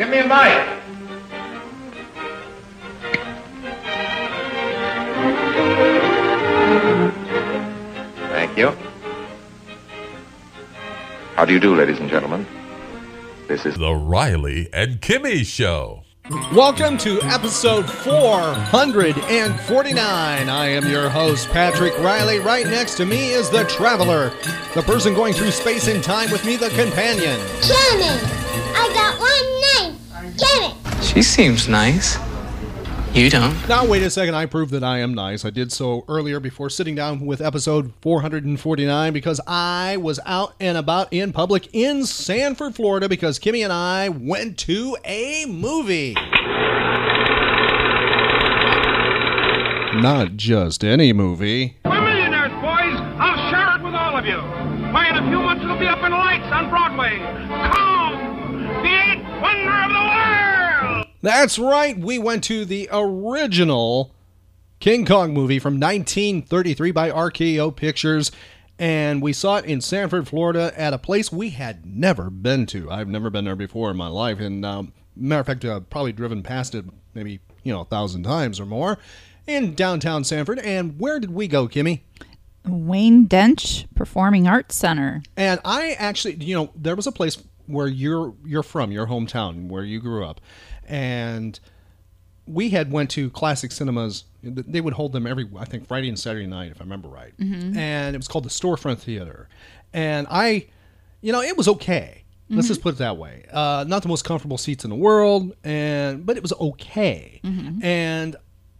Give me a mic. Thank you. How do you do, ladies and gentlemen? This is The Riley and Kimmy Show. Welcome to episode 449. I am your host, Patrick Riley. Right next to me is the traveler, the person going through space and time with me, the companion. Jimmy, I got one name. Get it. She seems nice. You don't. Now, wait a second. I proved that I am nice. I did so earlier before sitting down with episode 449 because I was out and about in public in Sanford, Florida because Kimmy and I went to a movie. Not just any movie. We're millionaires, boys. I'll share it with all of you. Why, in a few months it'll be up in lights on Broadway. Come, That's right. We went to the original King Kong movie from 1933 by RKO Pictures, and we saw it in Sanford, Florida, at a place we had never been to. I've never been there before in my life, and um, matter of fact, I've probably driven past it maybe you know a thousand times or more in downtown Sanford. And where did we go, Kimmy? Wayne Densch Performing Arts Center. And I actually, you know, there was a place where you're you're from, your hometown, where you grew up, and we had went to classic cinemas. They would hold them every, I think, Friday and Saturday night, if I remember right. And it was called the Storefront Theater. And I, you know, it was okay. Let's just put it that way. Uh, not the most comfortable seats in the world, and but it was okay. And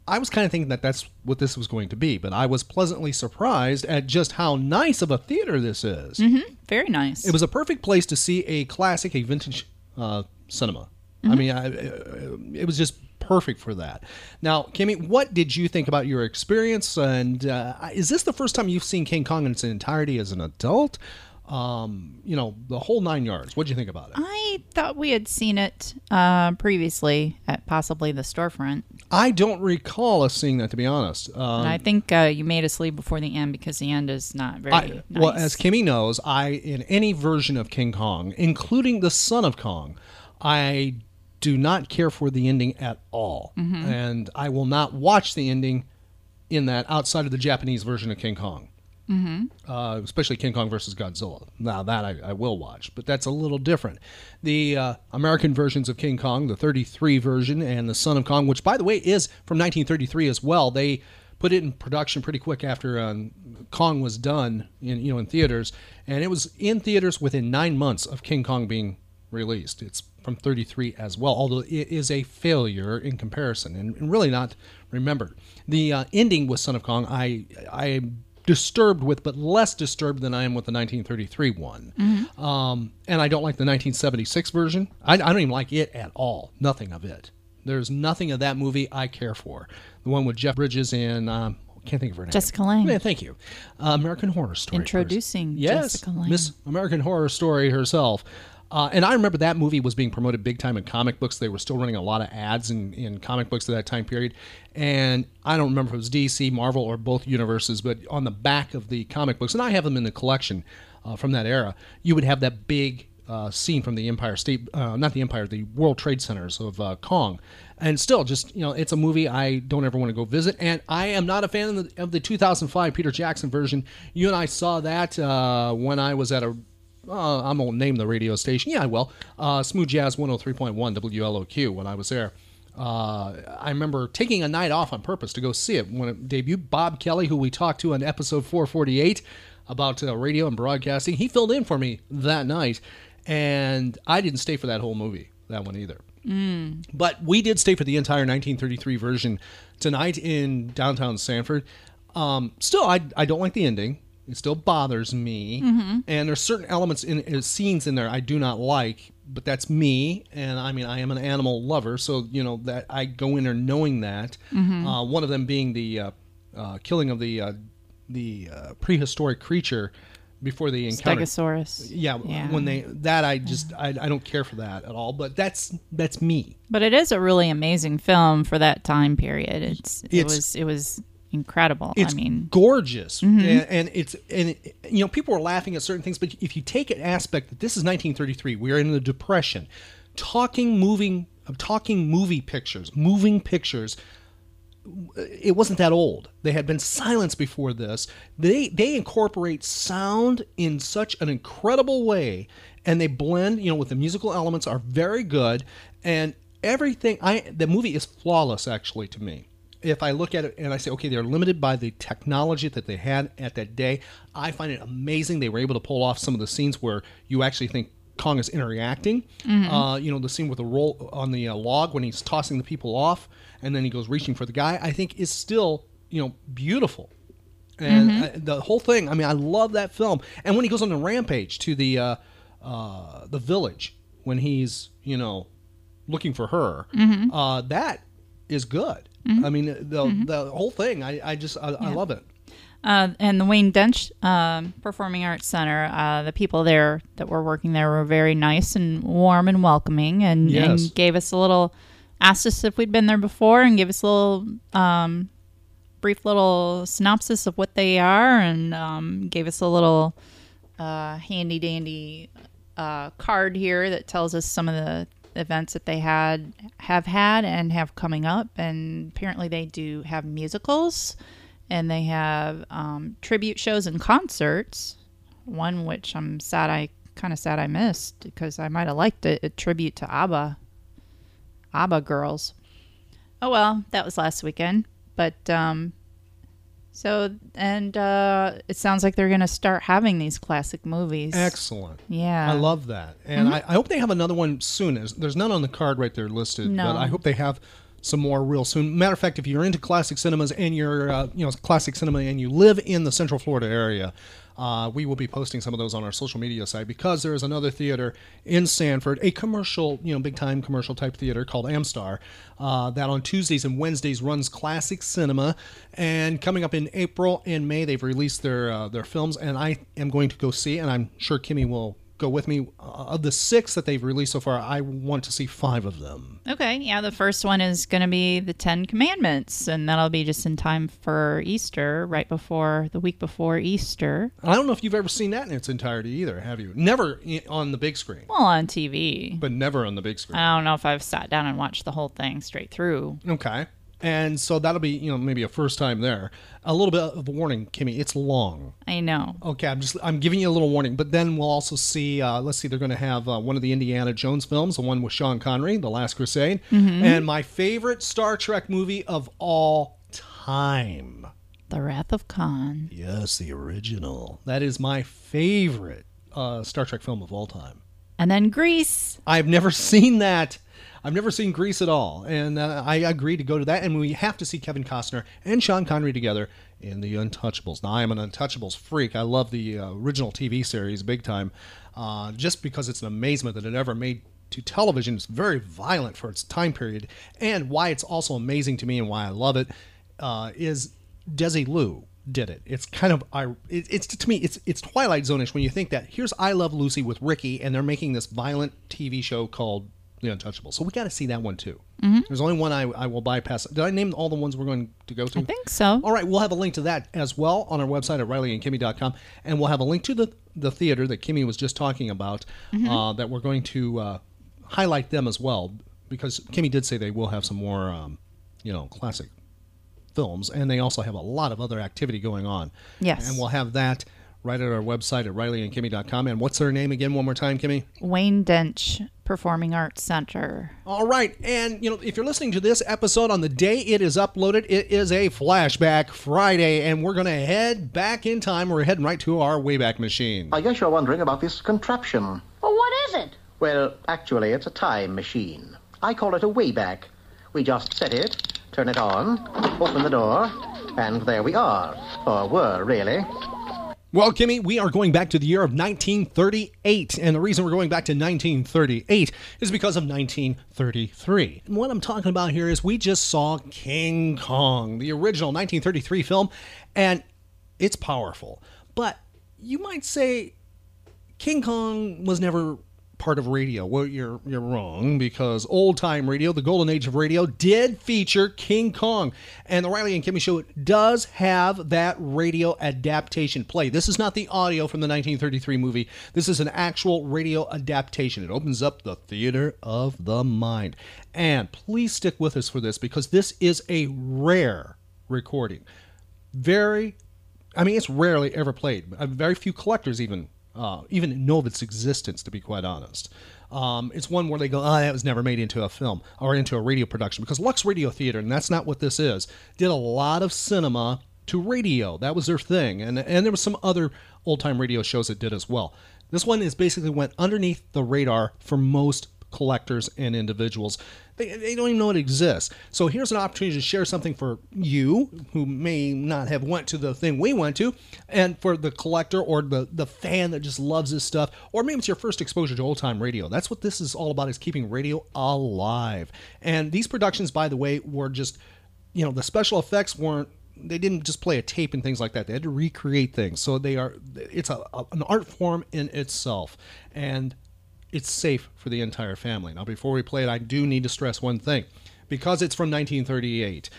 I was kind of thinking that that's what this was going to be, but I was pleasantly surprised at just how nice of a theater this is. Very nice. It was a perfect place to see a classic, a vintage uh, cinema. I mean, I, uh, it was just perfect for that. Now, Kimmy, what did you think about your experience? And uh, is this the first time you've seen King Kong in its entirety as an adult? Um, you know, the whole nine yards. What did you think about it? I thought we had seen it uh, previously at possibly the storefront. I don't recall us seeing that, to be honest. Um, I think uh, you made us leave before the end because the end is not very I, nice. Well, as Kimmy knows, I in any version of King Kong, including the Son of Kong, I do not care for the ending at all, and I will not watch the ending in that outside of the Japanese version of King Kong. Uh, especially King Kong versus Godzilla. Now that I, I will watch, but that's a little different. The uh, American versions of King Kong, the 33 version, and the Son of Kong, which by the way is from 1933 as well. They put it in production pretty quick after um, Kong was done in you know in theaters, and it was in theaters within nine months of King Kong being released. It's from 33 as well, although it is a failure in comparison and, really not remembered. The uh, ending with Son of Kong, I I am disturbed with, but less disturbed than I am with the 1933 one. Um, and I don't like the 1976 version. I, I don't even like it at all. Nothing of it. There's nothing of that movie I care for. The one with Jeff Bridges and um, can't think of her name. Jessica Lange. Yeah, thank you. Uh, American Horror Story. Introducing yes, Jessica Lange. Miss American Horror Story herself. Uh, and I remember that movie was being promoted big time in comic books. They were still running a lot of ads in, in comic books at that time period. And I don't remember if it was DC, Marvel, or both universes, but on the back of the comic books, and I have them in the collection uh, from that era, you would have that big uh, scene from the Empire State, uh, not the Empire, the World Trade Centers of uh, Kong. And still, just, you know, it's a movie I don't ever want to go visit. And I am not a fan of the, of the 2005 Peter Jackson version. You and I saw that uh, when I was at a uh, I'm gonna name the radio station. Yeah, I will. Uh, Smooth Jazz 103.1 WLOQ when I was there. Uh, I remember taking a night off on purpose to go see it when it debuted. Bob Kelly, who we talked to on episode 448 about uh, radio and broadcasting, he filled in for me that night, and I didn't stay for that whole movie, that one either. But we did stay for the entire 1933 version tonight in downtown Sanford. Um, still, I, I don't like the ending. It still bothers me. Mhm. And there's certain elements in, in scenes in there I do not like, but that's me. And I mean, I am an animal lover, so you know that I go in there knowing that. Mhm. Uh, one of them being the uh, uh, killing of the uh, the uh, prehistoric creature before they encounter Stegosaurus. Yeah, Yeah. when they that I just I, I don't care for that at all. But that's that's me. But it is a really amazing film for that time period. It's, it was it was incredible. It's I mean, gorgeous, Mhm. and, and it's and it, you know people are laughing at certain things, but if you take an aspect that this is 1933, we're in the Depression, talking moving, talking movie pictures, moving pictures. It wasn't that old. They had been silenced before this. They they incorporate sound in such an incredible way, and they blend. You know, with the musical elements are very good, and everything. I the movie is flawless actually to me if I look at it and I say, okay, they're limited by the technology that they had at that day, I find it amazing they were able to pull off some of the scenes where you actually think Kong is interacting. Mhm. Uh, you know, the scene with the roll on the uh, log when he's tossing the people off and then he goes reaching for the guy, I think is still, you know, beautiful. And Mhm. uh, the whole thing, I mean, I love that film. And when he goes on the rampage to the uh, uh, the village, when he's, you know, looking for her, Mhm. uh, that is good. Mhm. I mean, the Mhm. the whole thing, I, I just I, I love it. uh, and the Wayne Densch um, Performing Arts Center, uh, the people there that were working there were very nice and warm and welcoming, and, Yes. and gave us a little, asked us if we'd been there before, and gave us a little um, brief little synopsis of what they are, and um, gave us a little uh, handy dandy uh, card here that tells us some of the events that they had have had and have coming up. And apparently they do have musicals and they have um, tribute shows and concerts. One which i'm sad i kind of sad i missed because i might have liked it a tribute to abba abba girls. Oh well that was last weekend. But um so and uh it sounds like they're gonna start having these classic movies Excellent. yeah I love that, and Mhm. I, I hope they have another one soon. There's none on the card right there listed, No. but I hope they have some more real soon. Matter of fact, if you're into classic cinemas and you're uh, you know classic cinema and you live in the Central Florida area, uh, we will be posting some of those on our social media site because there is another theater in Sanford, a commercial you know big time commercial type theater called Amstar, uh, that on Tuesdays and Wednesdays runs classic cinema, and coming up in April and May they've released their uh, their films, and I am going to go see, and I'm sure Kimmy will go with me. Uh, of the six that they've released so far, I want to see five of them. Okay, yeah, the first one is going to be the Ten Commandments, and that'll be just in time for Easter, right before the week before Easter. I don't know if you've ever seen that in its entirety either, have you? Never on the big screen, Well, on TV. but never on the big screen. I don't know if I've sat down and watched the whole thing straight through. Okay. And so that'll be, you know, maybe a first time there. A little bit of a warning, Kimmy. It's long. I know. Okay, I'm just I'm giving you a little warning, but then we'll also see. Uh, let's see, they're going to have uh, one of the Indiana Jones films, the one with Sean Connery, The Last Crusade, Mhm. and my favorite Star Trek movie of all time. The Wrath of Khan. Yes, the original. That is my favorite uh, Star Trek film of all time. And then Grease. I've never seen that. I've never seen Grease at all, and uh, I agreed to go to that. And we have to see Kevin Costner and Sean Connery together in The Untouchables. Now, I am an Untouchables freak. I love the uh, original TV series big time, uh, just because it's an amazement that it ever made to television. It's very violent for its time period, and why it's also amazing to me and why I love it uh, is Desilu did it. It's kind of I it's to me it's it's Twilight Zone-ish when you think that here's I Love Lucy with Ricky and they're making this violent TV show called The Untouchable. So we got to see that one too. Mhm. There's only one I, I will bypass. Did I name all the ones we're going to go to? I think so. All right, we'll have a link to that as well on our website at rileyandkimmy.com and we'll have a link to the the theater that Kimmy was just talking about Mhm. uh, that we're going to uh, highlight them as well because Kimmy did say they will have some more um, you know classic films, and they also have a lot of other activity going on. Yes. And we'll have that right at our website at rileyandkimmy.com. And what's their name again, one more time, Kimmy? Wayne Densch Performing Arts Center. All right. And, you know, if you're listening to this episode on the day it is uploaded, it is a flashback Friday, and we're going to head back in time. We're heading right to our Wayback Machine. I guess you're wondering about this contraption. Well, what is it? Well, actually, it's a time machine. I call it a Wayback. We just set it, turn it on, open the door, and there we are. Or were, really. Well, Kimmy, we are going back to the year of 1938. And the reason we're going back to 1938 is because of 1933. And what I'm talking about here is we just saw King Kong, the original 1933 film, and it's powerful. But you might say King Kong was never part of radio. Well, you're you're wrong because old time radio, the golden age of radio, did feature King Kong, and the Riley and Kimmy Show does have that radio adaptation play. This is not the audio from the 1933 movie. This is an actual radio adaptation. It opens up the theater of the mind, and please stick with us for this because this is a rare recording. Very, I mean, it's rarely ever played. Uh, Very few collectors even uh, even know of its existence, to be quite honest. Um, it's one where they go, oh, that was never made into a film or into a radio production because Lux Radio Theater, and that's not what this is, did a lot of cinema to radio. That was their thing. And, and there was some other old time radio shows that did as well. This one is basically went underneath the radar for most collectors and individuals. They, they don't even know it exists. So here's an opportunity to share something for you who may not have went to the thing we went to, and for the collector or the, the fan that just loves this stuff, or maybe it's your first exposure to old time radio. That's what this is all about is keeping radio alive. And these productions, by the way, were just you know, the special effects weren't they didn't just play a tape and things like that. They had to recreate things. So they are it's a, a an art form in itself. And it's safe for the entire family. Now, before we play it, I do need to stress one thing. Because it's from 1938,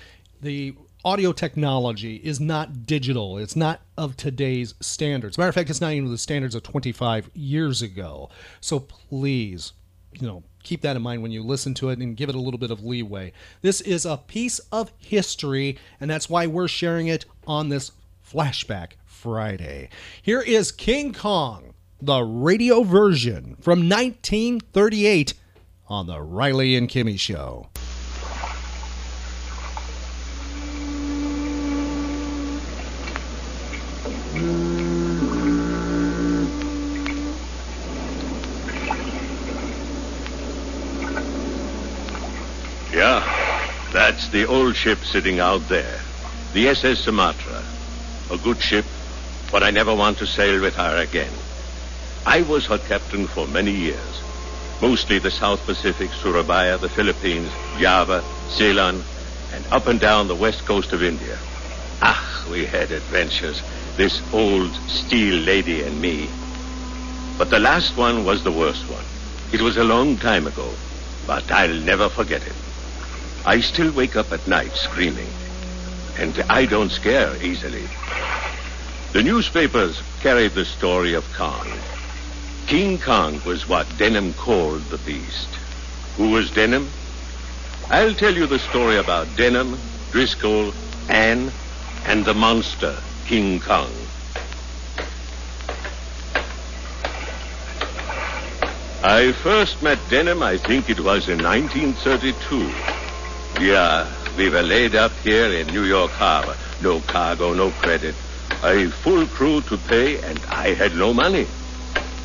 the audio technology is not digital. It's not of today's standards. Matter of fact, it's not even the standards of 25 years ago. So please, you know, keep that in mind when you listen to it and give it a little bit of leeway. This is a piece of history, and that's why we're sharing it on this Flashback Friday. Here is King Kong the radio version from 1938 on the Riley and Kimmy Show. Yeah, that's the old ship sitting out there. The SS Sumatra. A good ship, but I never want to sail with her again. I was her captain for many years. Mostly the South Pacific, Surabaya, the Philippines, Java, Ceylon, and up and down the west coast of India. Ah, we had adventures, this old steel lady and me. But the last one was the worst one. It was a long time ago, but I'll never forget it. I still wake up at night screaming, and I don't scare easily. The newspapers carried the story of Kong. King Kong was what Denham called the beast. Who was Denham? I'll tell you the story about Denham, Driscoll, Anne, and the monster, King Kong. I first met Denham, I think it was in 1932. Yeah, we were laid up here in New York Harbor. No cargo, no credit. A full crew to pay, and I had no money.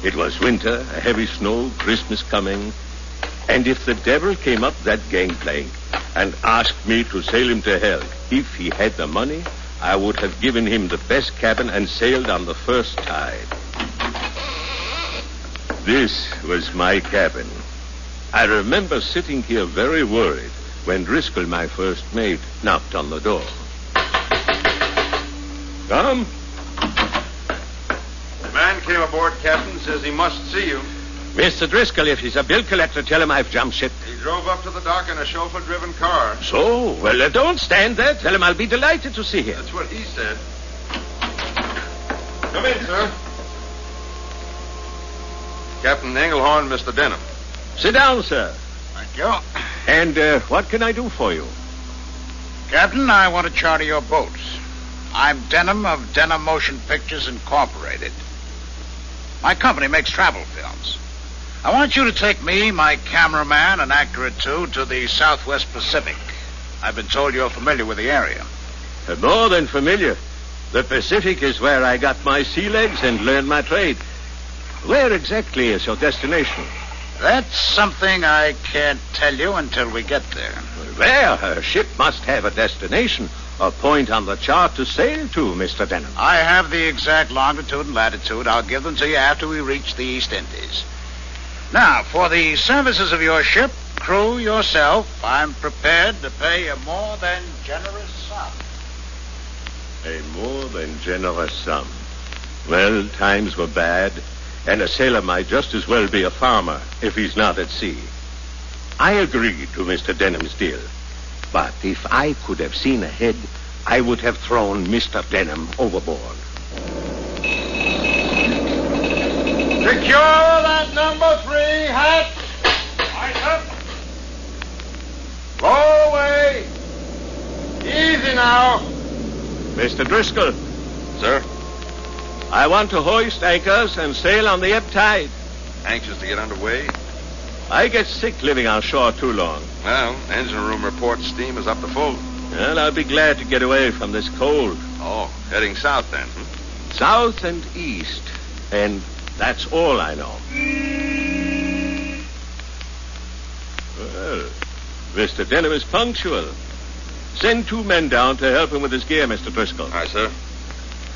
It was winter, a heavy snow, Christmas coming. And if the devil came up that gangplank and asked me to sail him to hell, if he had the money, I would have given him the best cabin and sailed on the first tide. This was my cabin. I remember sitting here very worried when Driscoll, my first mate, knocked on the door. Come. Man came aboard, Captain, says he must see you. Mr. Driscoll, if he's a bill collector, tell him I've jumped ship. He drove up to the dock in a chauffeur-driven car. So, well, uh, don't stand there. Tell him I'll be delighted to see him. That's what he said. Come in, sir. Captain Engelhorn, Mr. Denham. Sit down, sir. Thank you. And uh, what can I do for you? Captain, I want to charter your boat. I'm Denham of Denham Motion Pictures Incorporated. My company makes travel films. I want you to take me, my cameraman, and actor or two to the Southwest Pacific. I've been told you're familiar with the area. Uh, more than familiar. The Pacific is where I got my sea legs and learned my trade. Where exactly is your destination? That's something I can't tell you until we get there. Where? A ship must have a destination. A point on the chart to sail to, Mr. Denham. I have the exact longitude and latitude. I'll give them to you after we reach the East Indies. Now, for the services of your ship, crew, yourself, I'm prepared to pay a more than generous sum. A more than generous sum. Well, times were bad, and a sailor might just as well be a farmer if he's not at sea. I agreed to Mr. Denham's deal. But if I could have seen ahead, I would have thrown Mr. Denham overboard. Secure that number three hatch. Aye, sir. Blow away. Easy now. Mr. Driscoll. Sir? I want to hoist anchors and sail on the ebb tide. Anxious to get underway? I get sick living on shore too long. Well, engine room reports steam is up to full. Well, I'll be glad to get away from this cold. Oh, heading south then, hmm? South and east. And that's all I know. Well, Mr. Denham is punctual. Send two men down to help him with his gear, Mr. Driscoll. Aye, sir.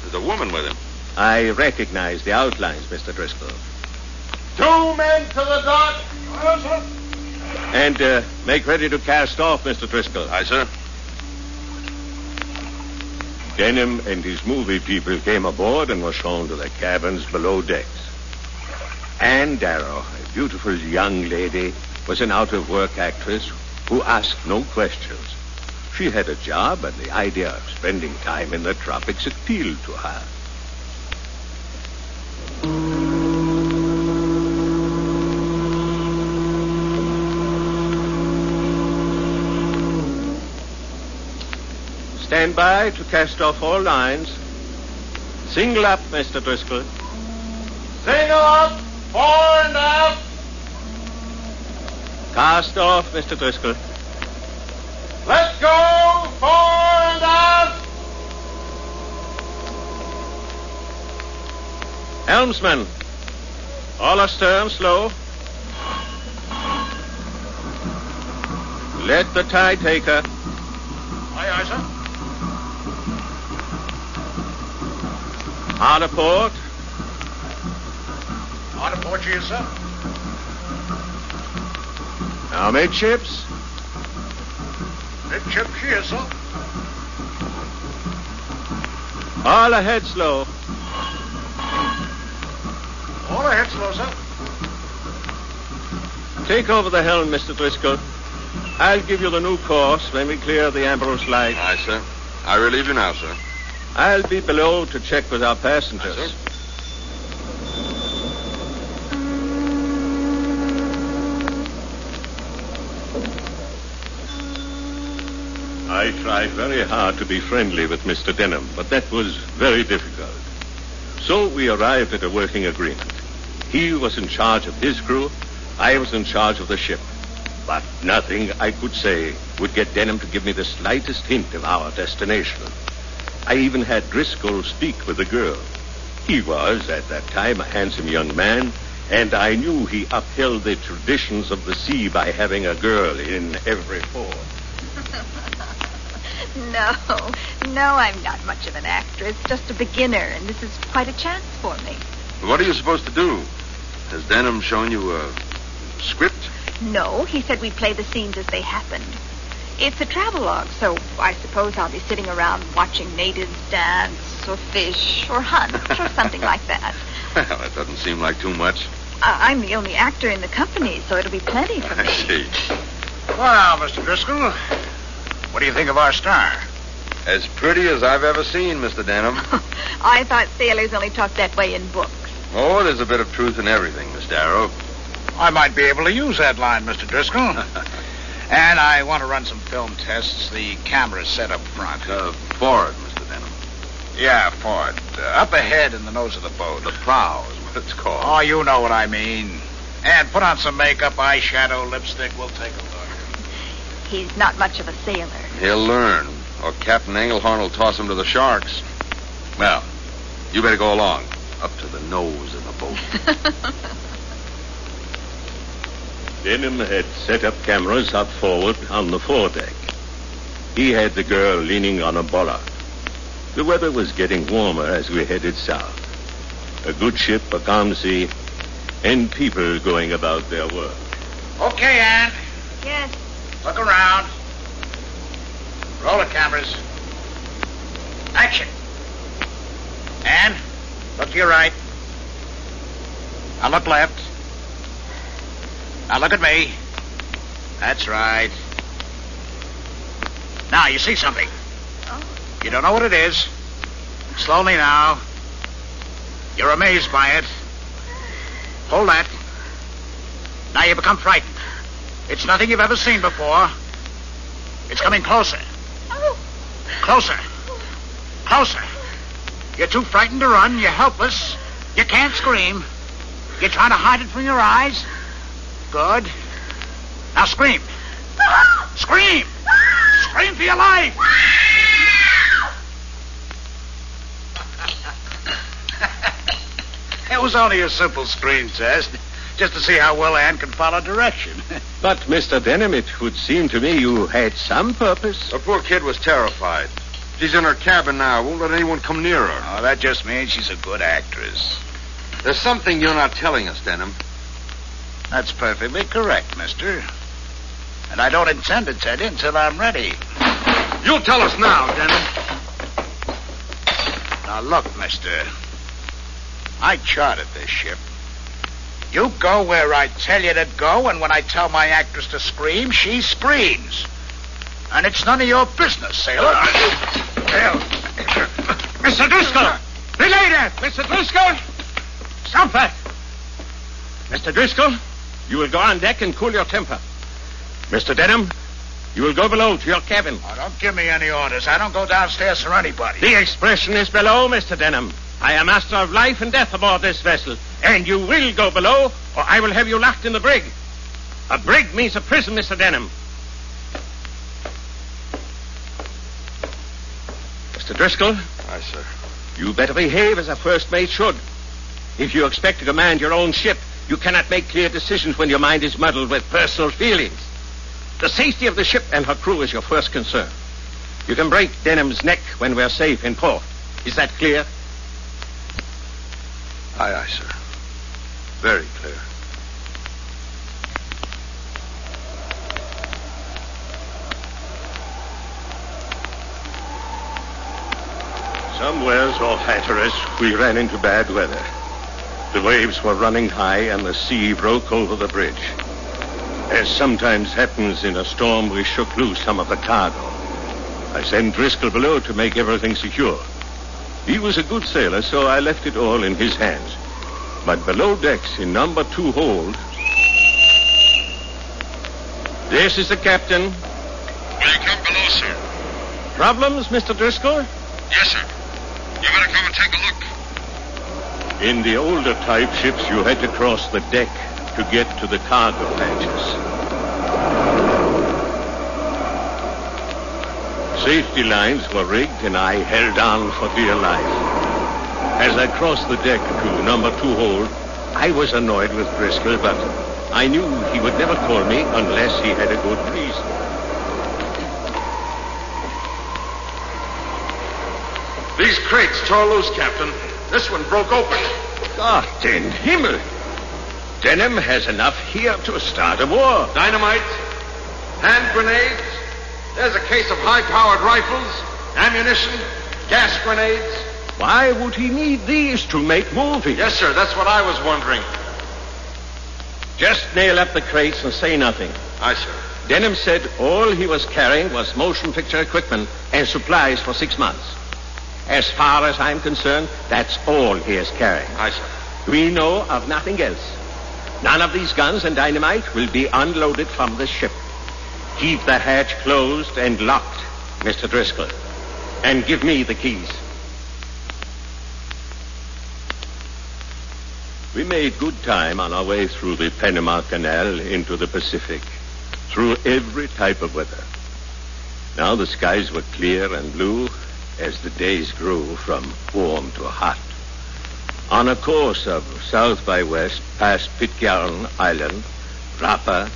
There's a woman with him. I recognize the outlines, Mr. Driscoll. Two men to the dock. And uh, make ready to cast off, Mr. Driscoll. Aye, sir. Denham and his movie people came aboard and were shown to the cabins below decks. Anne Darrow, a beautiful young lady, was an out-of-work actress who asked no questions. She had a job, and the idea of spending time in the tropics appealed to her. Stand by to cast off all lines. Single up, Mr. Driscoll. Single up, fore and aft. Cast off, Mr. Driscoll. Let's go, fore and aft. Helmsman, all astern slow. Let the tide take her. Aye, aye, sir. Hard port. On to port, you, sir. Now, midships. Midship cheer, sir. All ahead slow. All ahead, slow, sir. Take over the helm, Mr. Driscoll. I'll give you the new course when we clear the Ambrose Light. Aye, sir. I relieve you now, sir. I'll be below to check with our passengers. I tried very hard to be friendly with Mr. Denham, but that was very difficult. So we arrived at a working agreement. He was in charge of his crew, I was in charge of the ship. But nothing I could say would get Denham to give me the slightest hint of our destination. I even had Driscoll speak with the girl. He was, at that time, a handsome young man, and I knew he upheld the traditions of the sea by having a girl in every port. No, no, I'm not much of an actress, just a beginner, and this is quite a chance for me. What are you supposed to do? Has Denham shown you a script? No, he said we'd play the scenes as they happened. It's a travelogue, so I suppose I'll be sitting around watching natives dance or fish or hunt or something like that. Well, that doesn't seem like too much. Uh, I'm the only actor in the company, so it'll be plenty for me. I me. see. Well, Mr. Driscoll, what do you think of our star? As pretty as I've ever seen, Mr. Denham. I thought sailors only talked that way in books. Oh, there's a bit of truth in everything, Miss Darrow. I might be able to use that line, Mr. Driscoll. and I want to run some film tests. The camera's set up front. Uh, forward, Mr. Denham. Yeah, forward. Uh, up ahead in the nose of the boat. The prow is what it's called. Oh, you know what I mean. And put on some makeup, eyeshadow, lipstick. We'll take a look. He's not much of a sailor. He'll learn, or Captain Engelhorn will toss him to the sharks. Well, you better go along. Up to the nose of the boat. Denham had set up cameras up forward on the foredeck. He had the girl leaning on a bollard. The weather was getting warmer as we headed south. A good ship, a calm sea, and people going about their work. Okay, Ann. Yes. Look around. Roll the cameras. Action. Ann, look to your right. Now look left. Now look at me. That's right. Now, you see something. Oh. You don't know what it is. Slowly now. You're amazed by it. Hold that. Now you become frightened. It's nothing you've ever seen before. It's coming closer. Oh. Closer. Closer. You're too frightened to run. You're helpless. You can't scream. You're trying to hide it from your eyes. Good. Now scream. Scream! Scream for your life! It was only a simple screen test, just to see how well Anne can follow direction. But, Mr. Denham, it would seem to me you had some purpose. The poor kid was terrified. She's in her cabin now. Won't let anyone come near her. Oh, that just means she's a good actress. There's something you're not telling us, Denham. That's perfectly correct, mister. And I don't intend to tell you until I'm ready. You'll tell us now, Denham. Now, look, mister. I chartered this ship. You go where I tell you to go, and when I tell my actress to scream, she screams. And it's none of your business, sailor. Uh, well, Mr. Driscoll! Relay that! Mr. Driscoll! Stop that! Mr. Driscoll, you will go on deck and cool your temper. Mr. Denham, you will go below to your cabin. Oh, don't give me any orders. I don't go downstairs for anybody. The expression is below, Mr. Denham. I am master of life and death aboard this vessel, and you will go below, or I will have you locked in the brig. A brig means a prison, Mr. Denham. Mr. Driscoll. Aye, sir. You better behave as a first mate should. If you expect to command your own ship, you cannot make clear decisions when your mind is muddled with personal feelings. The safety of the ship and her crew is your first concern. You can break Denham's neck when we're safe in port. Is that clear? Aye, aye, sir. Very clear. Somewheres off Hatteras, we ran into bad weather. The waves were running high and the sea broke over the bridge. As sometimes happens in a storm, we shook loose some of the cargo. I sent Driscoll below to make everything secure. He was a good sailor, so I left it all in his hands. But below decks, in number two hold. This is the captain. Will you come below, sir? Problems, Mr. Driscoll? Yes, sir. You better come and take a look. In the older type ships, you had to cross the deck to get to the cargo hatches. Safety lines were rigged, and I held on for dear life. As I crossed the deck to number two hold, I was annoyed with Driscoll, but I knew he would never call me unless he had a good reason. These crates tore loose, Captain. This one broke open. Ah, God in Himmel! Denham has enough here to start a war. Dynamite, hand grenades. There's a case of high-powered rifles, ammunition, gas grenades. Why would he need these to make movies? Yes, sir. That's what I was wondering. Just nail up the crates and say nothing. Aye, sir. Denham said all he was carrying was motion picture equipment and supplies for six months. As far as I'm concerned, that's all he is carrying. Aye, sir. We know of nothing else. None of these guns and dynamite will be unloaded from the ship. Keep the hatch closed and locked, Mr. Driscoll. And give me the keys. We made good time on our way through the Panama Canal into the Pacific, through every type of weather. Now the skies were clear and blue as the days grew from warm to hot. On a course of south by west past Pitcairn Island, Rapa,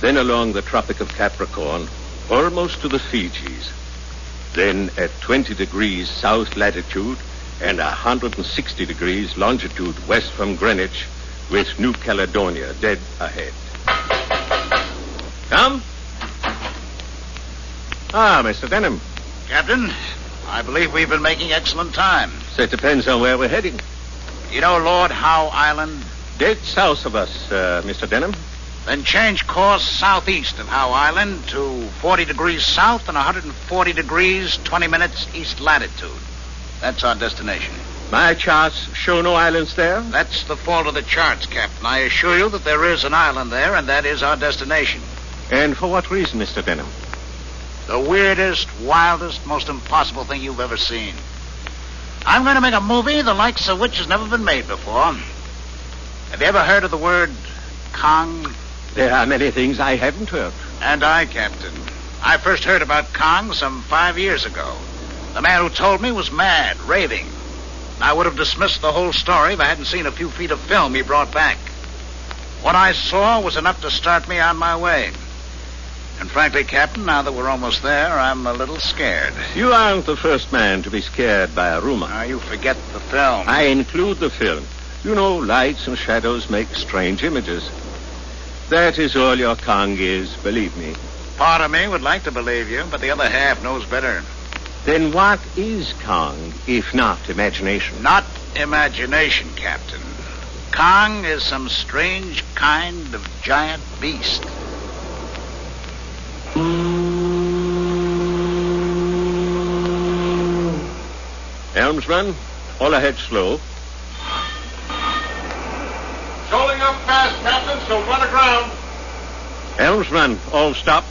then along the Tropic of Capricorn, almost to the Fijis. Then at 20 degrees south latitude and 160 degrees longitude west from Greenwich, with New Caledonia dead ahead. Come. Ah, Mr. Denham. Captain, I believe we've been making excellent time. So it depends on where we're heading. You know Lord Howe Island? Dead south of us, uh, Mr. Denham. Then change course southeast of Howe Island to 40 degrees south and 140 degrees 20 minutes east latitude. That's our destination. My charts show no islands there? That's the fault of the charts, Captain. I assure you that there is an island there, and that is our destination. And for what reason, Mr. Denham? The weirdest, wildest, most impossible thing you've ever seen. I'm going to make a movie the likes of which has never been made before. Have you ever heard of the word Kong? There are many things I haven't heard. And I, Captain. I first heard about Kong some five years ago. The man who told me was mad, raving. I would have dismissed the whole story if I hadn't seen a few feet of film he brought back. What I saw was enough to start me on my way. And frankly, Captain, now that we're almost there, I'm a little scared. You aren't the first man to be scared by a rumor. Now, you forget the film. I include the film. You know, lights and shadows make strange images. That is all your Kong is, believe me. Part of me would like to believe you, but the other half knows better. Then what is Kong, if not imagination? Not imagination, Captain. Kong is some strange kind of giant beast. Helmsman, all ahead slow. Shoaling up fast, Captain, so run aground. Helmsman, all stop.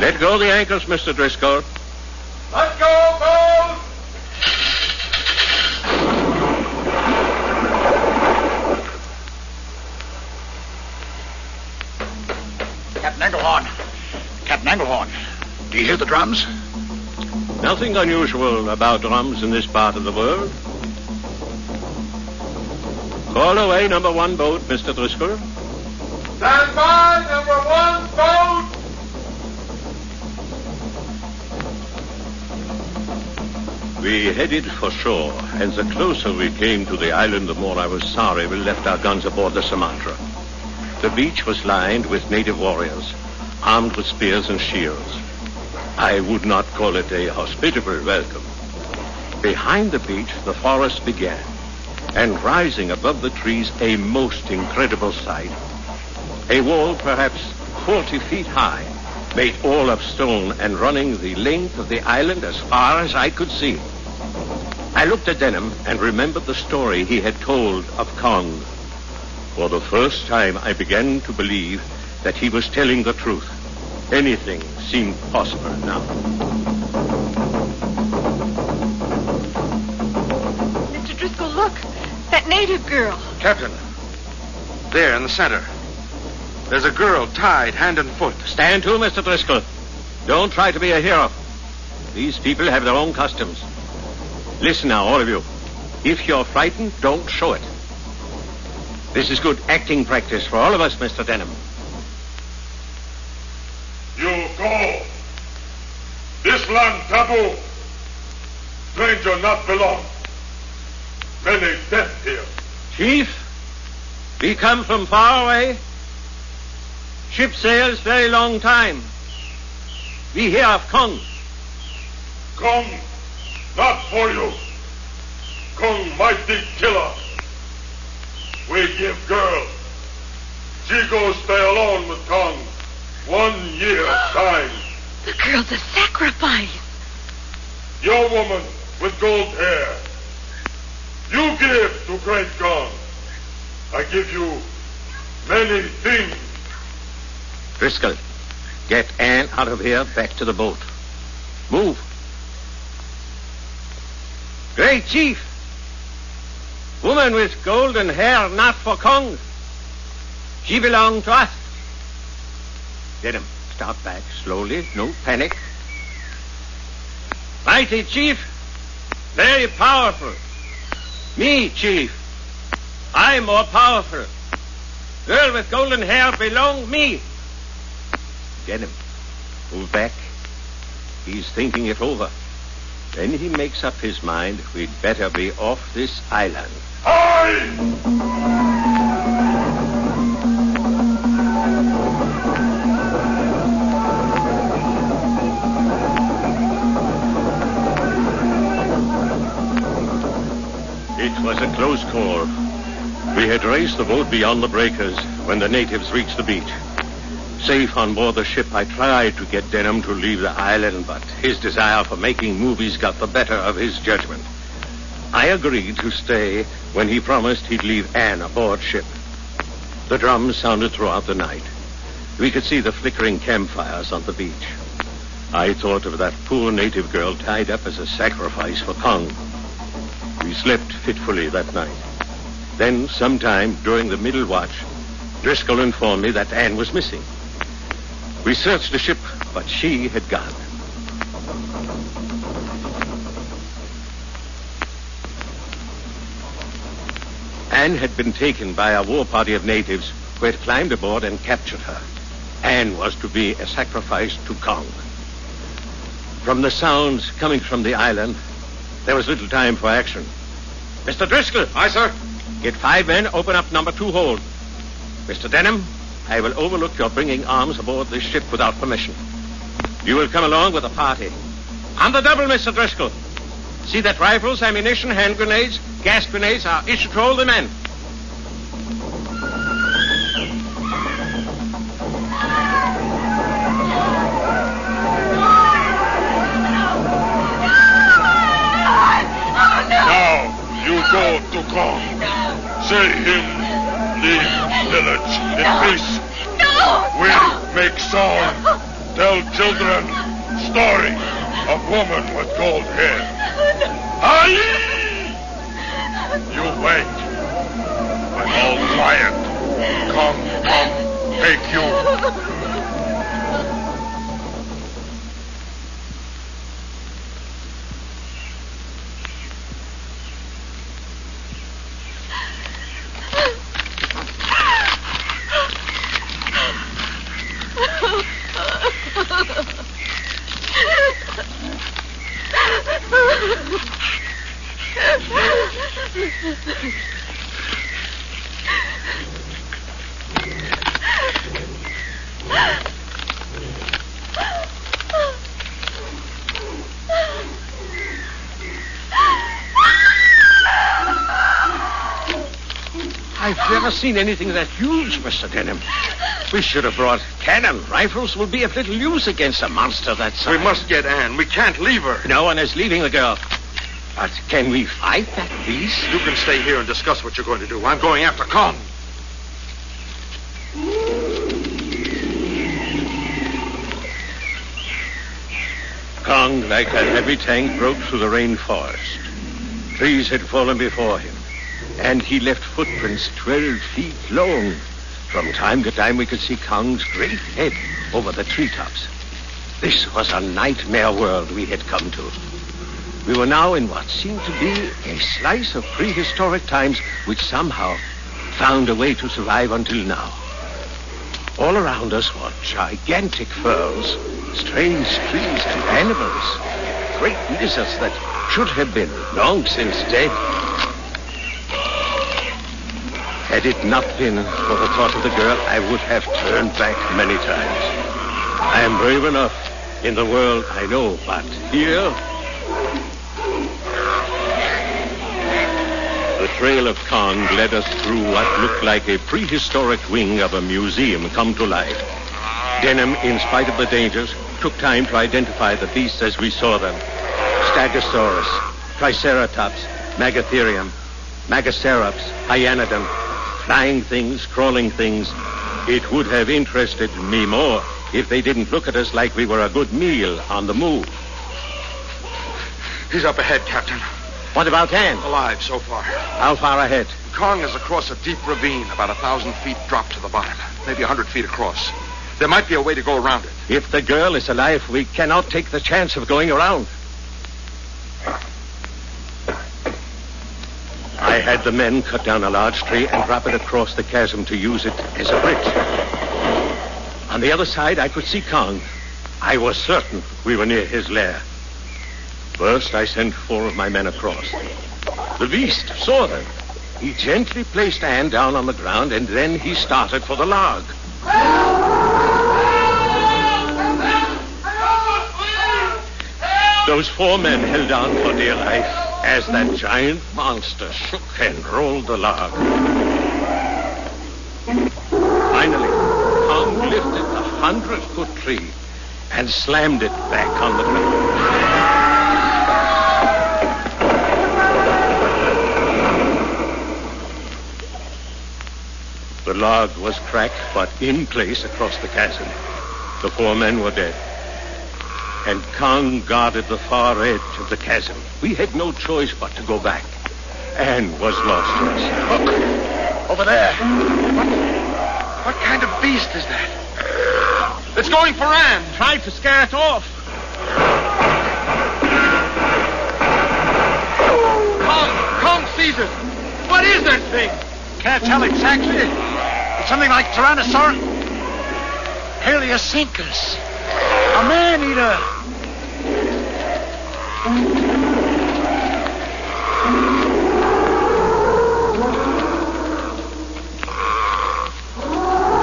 Let go the anchors, Mr. Driscoll. Let go, boat! Captain Engelhorn. Captain Engelhorn. Do you hear the drums? Nothing unusual about drums in this part of the world. Call away number one boat, Mr. Driscoll. Stand by, number one boat! We headed for shore, and the closer we came to the island, the more I was sorry we left our guns aboard the Sumatra. The beach was lined with native warriors, armed with spears and shields. I would not call it a hospitable welcome. Behind the beach, the forest began, and rising above the trees, a most incredible sight. A wall, perhaps 40 feet high, made all of stone and running the length of the island as far as I could see. I looked at Denham and remembered the story he had told of Kong. For the first time, I began to believe that he was telling the truth. Anything seemed possible now. Mr. Driscoll, look. That native girl. Captain, there in the center. There's a girl tied hand and foot. Stand to, Mr. Driscoll. Don't try to be a hero. These people have their own customs. Listen now, all of you. If you're frightened, don't show it. This is good acting practice for all of us, Mr. Denham. You go. This land taboo. Stranger not belong. Many death here. Chief, we come from far away. Ship sails very long time. We hear of Kong. Kong, not for you. Kong mighty killer. We give girl. She go stay alone with Kong. One year time. The girl's a sacrifice. Your woman with gold hair. You give to great Kong. I give you many things. Driscoll, get Anne out of here, back to the boat. Move. Great Chief. Woman with golden hair, not for Kong. She belonged to us. Get him. Start back slowly. No panic. Mighty Chief. Very powerful. Me, Chief. I'm more powerful. Girl with golden hair belong me. Get him. move back. He's thinking it over. Then he makes up his mind we'd better be off this island. It was a close call. We had raced the boat beyond the breakers when the natives reached the beach. Safe on board the ship, I tried to get Denham to leave the island, but his desire for making movies got the better of his judgment. I agreed to stay when he promised he'd leave Anne aboard ship. The drums sounded throughout the night. We could see the flickering campfires on the beach. I thought of that poor native girl tied up as a sacrifice for Kong. We slept fitfully that night. Then, sometime during the middle watch, Driscoll informed me that Anne was missing. We searched the ship, but she had gone. Anne had been taken by a war party of natives who had climbed aboard and captured her. Anne was to be a sacrifice to Kong. From the sounds coming from the island, there was little time for action. Mr. Driscoll. Aye, sir. Get five men, open up number two hold. Mr. Denham, I will overlook your bringing arms aboard this ship without permission. You will come along with the party. On the double, Mr. Driscoll. See that rifles, ammunition, hand grenades, gas grenades are issued to all the men. You go to Kong. Say him leave village in peace. We make song. Tell children story of woman with gold hair. Aye! You wait. When all quiet, come, come, take you. Seen anything that huge, Mr. Denham. We should have brought cannon. Rifles will be of little use against a monster that size. We must get Anne. We can't leave her. No one is leaving the girl. But can we fight that beast? You can stay here and discuss what you're going to do. I'm going after Kong. Kong, like a heavy tank, broke through the rainforest. Trees had fallen before him, and he left footprints 12 feet long. From time to time, we could see Kong's great head over the treetops. This was a nightmare world we had come to. We were now in what seemed to be a slice of prehistoric times which somehow found a way to survive until now. All around us were gigantic ferns, strange trees and animals, great lizards that should have been long since dead. Had it not been for the thought of the girl, I would have turned back many times. I am brave enough in the world, I know, but here. The trail of Kong led us through what looked like a prehistoric wing of a museum come to life. Denham, in spite of the dangers, took time to identify the beasts as we saw them. Stegosaurus, Triceratops, Megatherium, Megacerops, Hyaenodon, flying things, crawling things. It would have interested me more if they didn't look at us like we were a good meal on the move. He's up ahead, Captain. What about Anne? Alive so far. How far ahead? Kong is across a deep ravine, about a thousand feet drop to the bottom, maybe a hundred feet across. There might be a way to go around it. If the girl is alive, we cannot take the chance of going around. I had the men cut down a large tree and drop it across the chasm to use it as a bridge. On the other side, I could see Kong. I was certain we were near his lair. First, I sent four of my men across. The beast saw them. He gently placed Anne down on the ground, and then he started for the log. Those four men held on for dear life as that giant monster shook and rolled the log. Finally, Kong lifted the hundred-foot tree and slammed it back on the ground. The log was cracked, but in place across the chasm. The four men were dead. And Kong guarded the far edge of the chasm. We had no choice but to go back. Anne was lost to us. Look, over there. What, what kind of beast is that? It's going for Anne. Tried to scare it off. Kong, Kong sees it. What is that thing? Can't tell exactly. It's something like Tyrannosaurus. Palaeoscincus. A man eater.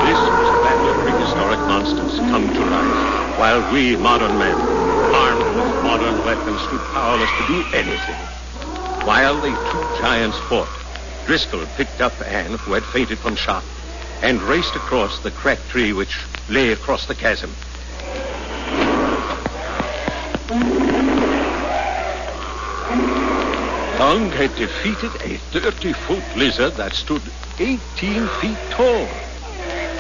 This was a battle of prehistoric monsters come to life, while we modern men, armed with modern weapons, stood powerless to do anything. While the two giants fought, Driscoll picked up Anne, who had fainted from shock, and raced across the cracked tree which lay across the chasm. Kong had defeated a 30-foot lizard that stood 18 feet tall.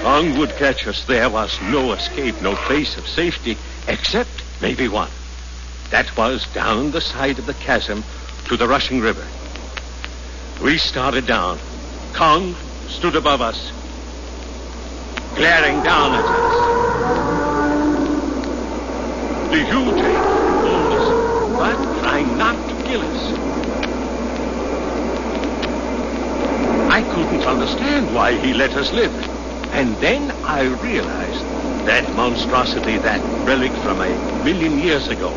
Kong would catch us. There was no escape, no place of safety, except maybe one. That was down the side of the chasm to the rushing river. We started down. Kong stood above us, glaring down at us. Ape pulled us, but trying not to kill us. Couldn't understand why he let us live. And then I realized that monstrosity, that relic from a million years ago,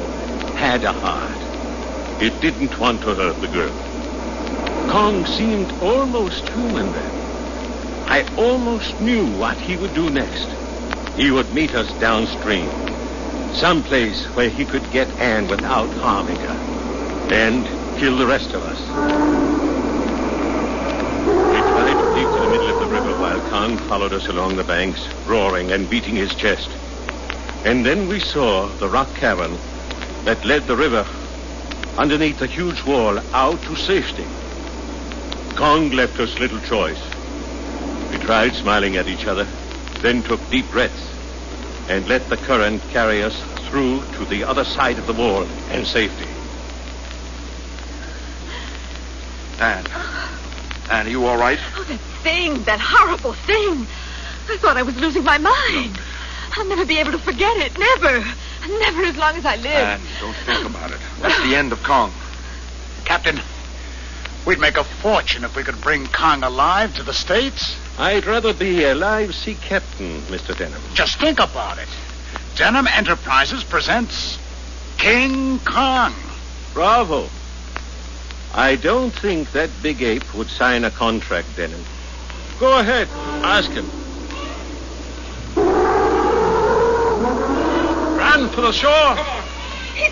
had a heart. It didn't want to hurt the girl. Kong seemed almost human then. I almost knew what he would do next. He would meet us downstream, someplace where he could get Anne without harming her, and kill the rest of us. We tried to leap to the middle of the river while Kong followed us along the banks, roaring and beating his chest. And then we saw the rock cavern that led the river underneath the huge wall out to safety. Kong left us little choice. We tried smiling at each other, then took deep breaths and let the current carry us through to the other side of the wall and safety. Anne. Anne, are you all right? That thing, that horrible thing. I thought I was losing my mind. I'll never be able to forget it. Never. Never as long as I live. Anne, don't think about it. That's the end of Kong. Captain, we'd make a fortune if we could bring Kong alive to the States. I'd rather be a live sea captain, Mr. Denham. Just think about it. Denham Enterprises presents King Kong. Bravo. I don't think that big ape would sign a contract, Denham. Go ahead. Ask him. Run for the shore. He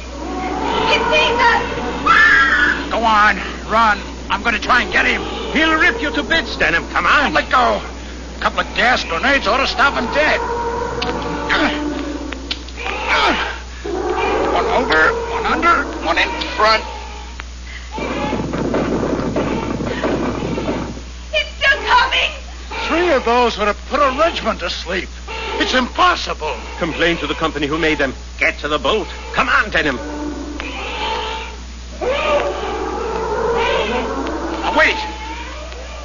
sees us. Go on, run. I'm going to try and get him. He'll rip you to bits, Denham. Come on. Let go. A couple of gas grenades ought to stop him dead. One over, one under, one in front. He's still coming. Three of those would have put a regiment to sleep. It's impossible. Complain to the company who made them. Get to the boat. Come on, Denham. Now, wait.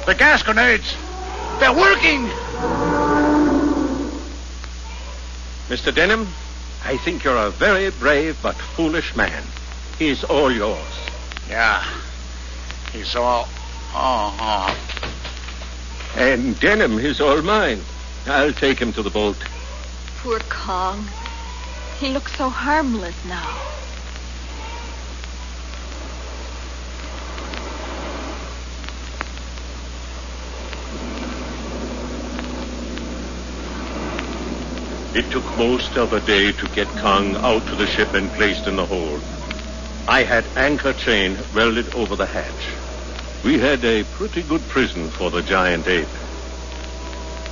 The gas grenades. They're working. Mr. Denham, I think you're a very brave but foolish man. He's all yours. Yeah. He's all Oh, oh. And Denham is all mine. I'll take him to the boat. Poor Kong. He looks so harmless now. It took most of a day to get Kong out to the ship and placed in the hold. I had anchor chain welded over the hatch. We had a pretty good prison for the giant ape.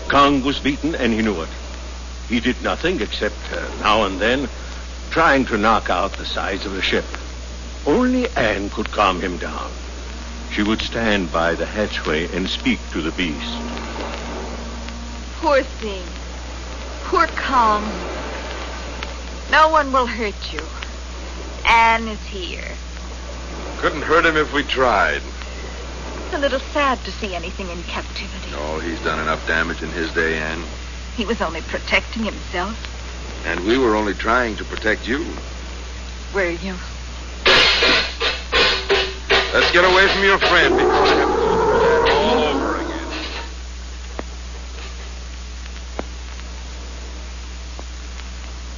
Kong was beaten and he knew it. He did nothing except uh, now and then trying to knock out the sides of the ship. Only Anne could calm him down. She would stand by the hatchway and speak to the beast. Poor thing. Poor Kong. No one will hurt you. Anne is here. Couldn't hurt him if we tried. It's a little sad to see anything in captivity. Oh, he's done enough damage in his day, Anne. He was only protecting himself. And we were only trying to protect you. Were you? Let's get away from your friend before I have to go through that all over again.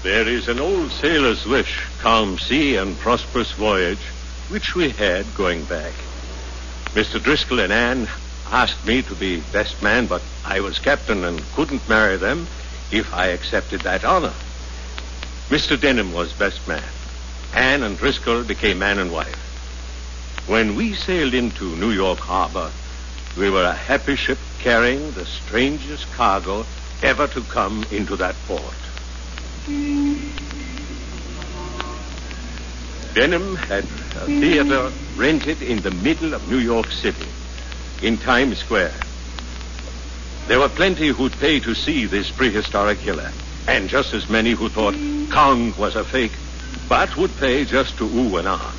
There is an old sailor's wish, calm sea and prosperous voyage, which we had going back. Mr. Driscoll and Anne asked me to be best man, but I was captain and couldn't marry them if I accepted that honor. Mr. Denham was best man. Anne and Driscoll became man and wife. When we sailed into New York Harbor, we were a happy ship carrying the strangest cargo ever to come into that port. Denham had a theater rented in the middle of New York City, in Times Square. There were plenty who'd pay to see this prehistoric killer, and just as many who thought Kong was a fake, but would pay just to ooh and ah.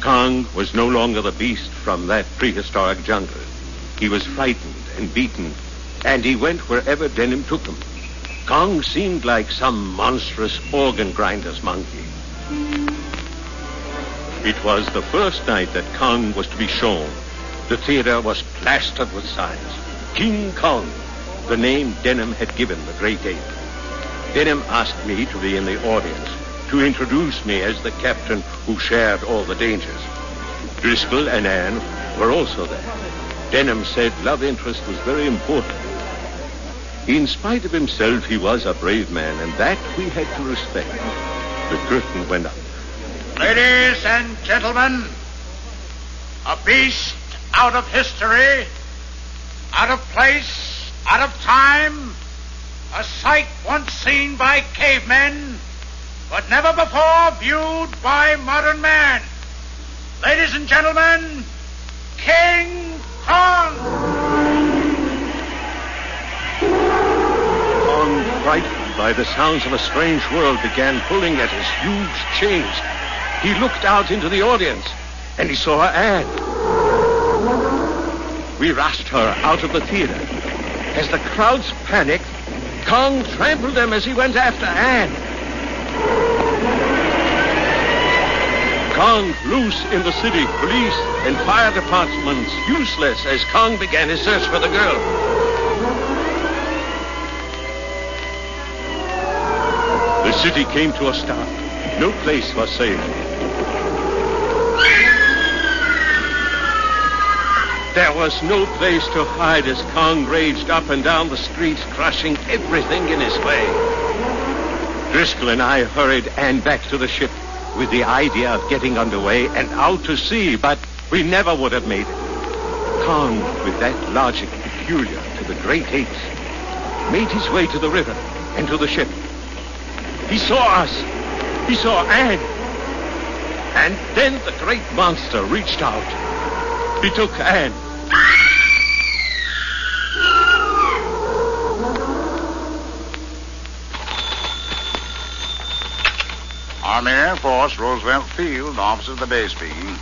Kong was no longer the beast from that prehistoric jungle. He was frightened and beaten, and he went wherever Denham took him. Kong seemed like some monstrous organ grinder's monkey. It was the first night that Kong was to be shown. The theater was plastered with signs. King Kong, the name Denham had given the great ape. Denham asked me to be in the audience, to introduce me as the captain who shared all the dangers. Driscoll and Anne were also there. Denham said love interest was very important. In spite of himself, he was a brave man, and that we had to respect. The curtain went up. Ladies and gentlemen, a beast out of history, out of place, out of time, a sight once seen by cavemen, but never before viewed by modern man. Ladies and gentlemen, King Kong! Kong, frightened by the sounds of a strange world, began pulling at his huge chains. He looked out into the audience, and he saw Anne. We rushed her out of the theater. As the crowds panicked, Kong trampled them as he went after Anne. Kong loose in the city, police and fire departments useless as Kong began his search for the girl. The city came to a stop. No place was safe. There was no place to hide as Kong raged up and down the streets, crushing everything in his way. Driscoll and I hurried Anne back to the ship with the idea of getting underway and out to sea, but we never would have made it. Kong, with that logic peculiar to the great apes, made his way to the river and to the ship. He saw us. He saw Anne. And then the great monster reached out. He took Anne. Army Air Force, Roosevelt Field, office of the day speaking.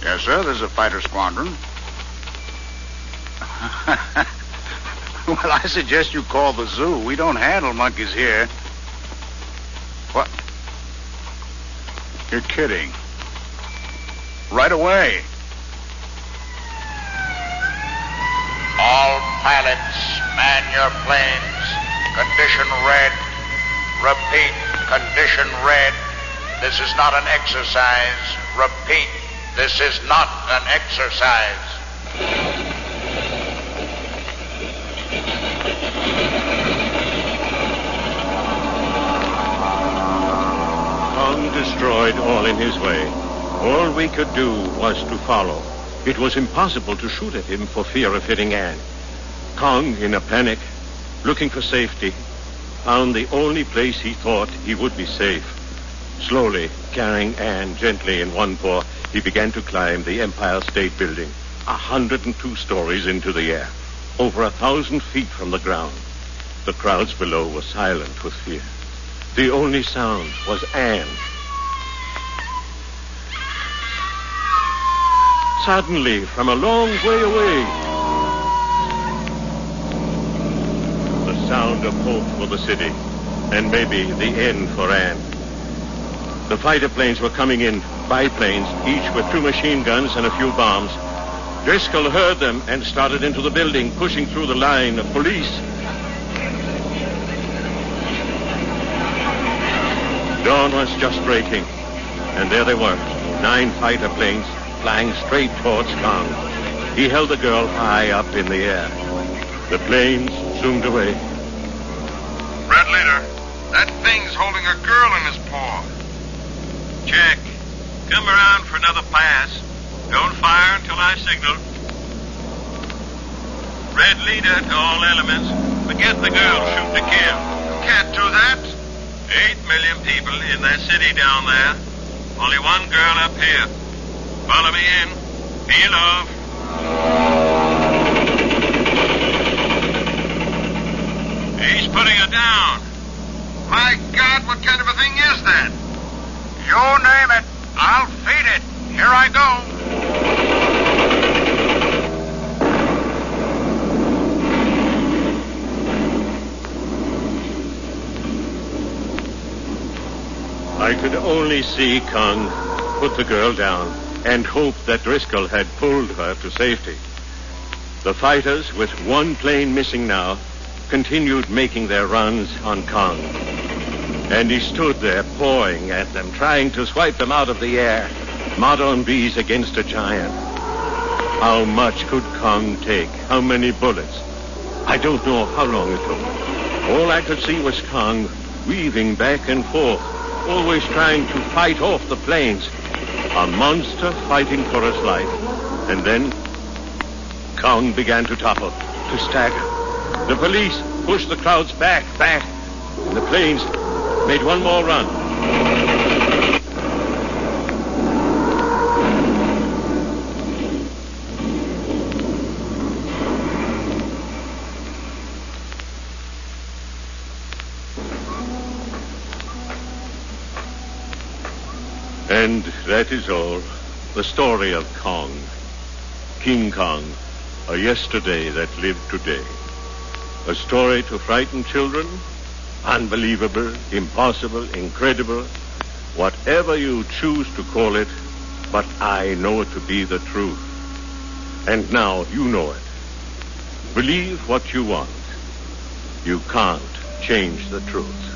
Yes, sir, there's a fighter squadron. well, I suggest you call the zoo. We don't handle monkeys here. What? You're kidding right away. All pilots, man your planes. Condition red. Repeat, condition red. This is not an exercise. Repeat, this is not an exercise. Kong destroyed all in his way. All we could do was to follow. It was impossible to shoot at him for fear of hitting Anne. Kong, in a panic, looking for safety, found the only place he thought he would be safe. Slowly, carrying Anne gently in one paw, he began to climb the Empire State Building, a 102 stories into the air, over a thousand feet from the ground. The crowds below were silent with fear. The only sound was Anne. Suddenly, from a long way away, the sound of hope for the city, and maybe the end for Anne. The fighter planes were coming in, biplanes, each with two machine guns and a few bombs. Driscoll heard them and started into the building, pushing through the line of police. Dawn was just breaking, and there they were, nine fighter planes flying straight towards Kong. He held the girl high up in the air. The planes zoomed away. Red leader, that thing's holding a girl in his paw. Check. Come around for another pass. Don't fire until I signal. Red leader to all elements. Forget the girl. Shoot to kill. Can't do that. Eight million people in that city down there. Only one girl up here. Follow me in. Peel off. He's putting her down. My God, what kind of a thing is that? You name it. I'll feed it. Here I go. I could only see Kong put the girl down and hoped that Driscoll had pulled her to safety. The fighters, with one plane missing now, continued making their runs on Kong. And he stood there pawing at them, trying to swipe them out of the air. Modern bees against a giant. How much could Kong take? How many bullets? I don't know how long it took. All I could see was Kong weaving back and forth, always trying to fight off the planes. A monster fighting for his life. And then Kong began to topple, to stagger. The police pushed the crowds back, back. And the planes made one more run. That is all. The story of Kong. King Kong, a yesterday that lived today. A story to frighten children? Unbelievable, impossible, incredible, whatever you choose to call it, but I know it to be the truth. And now you know it. Believe what you want. You can't change the truth.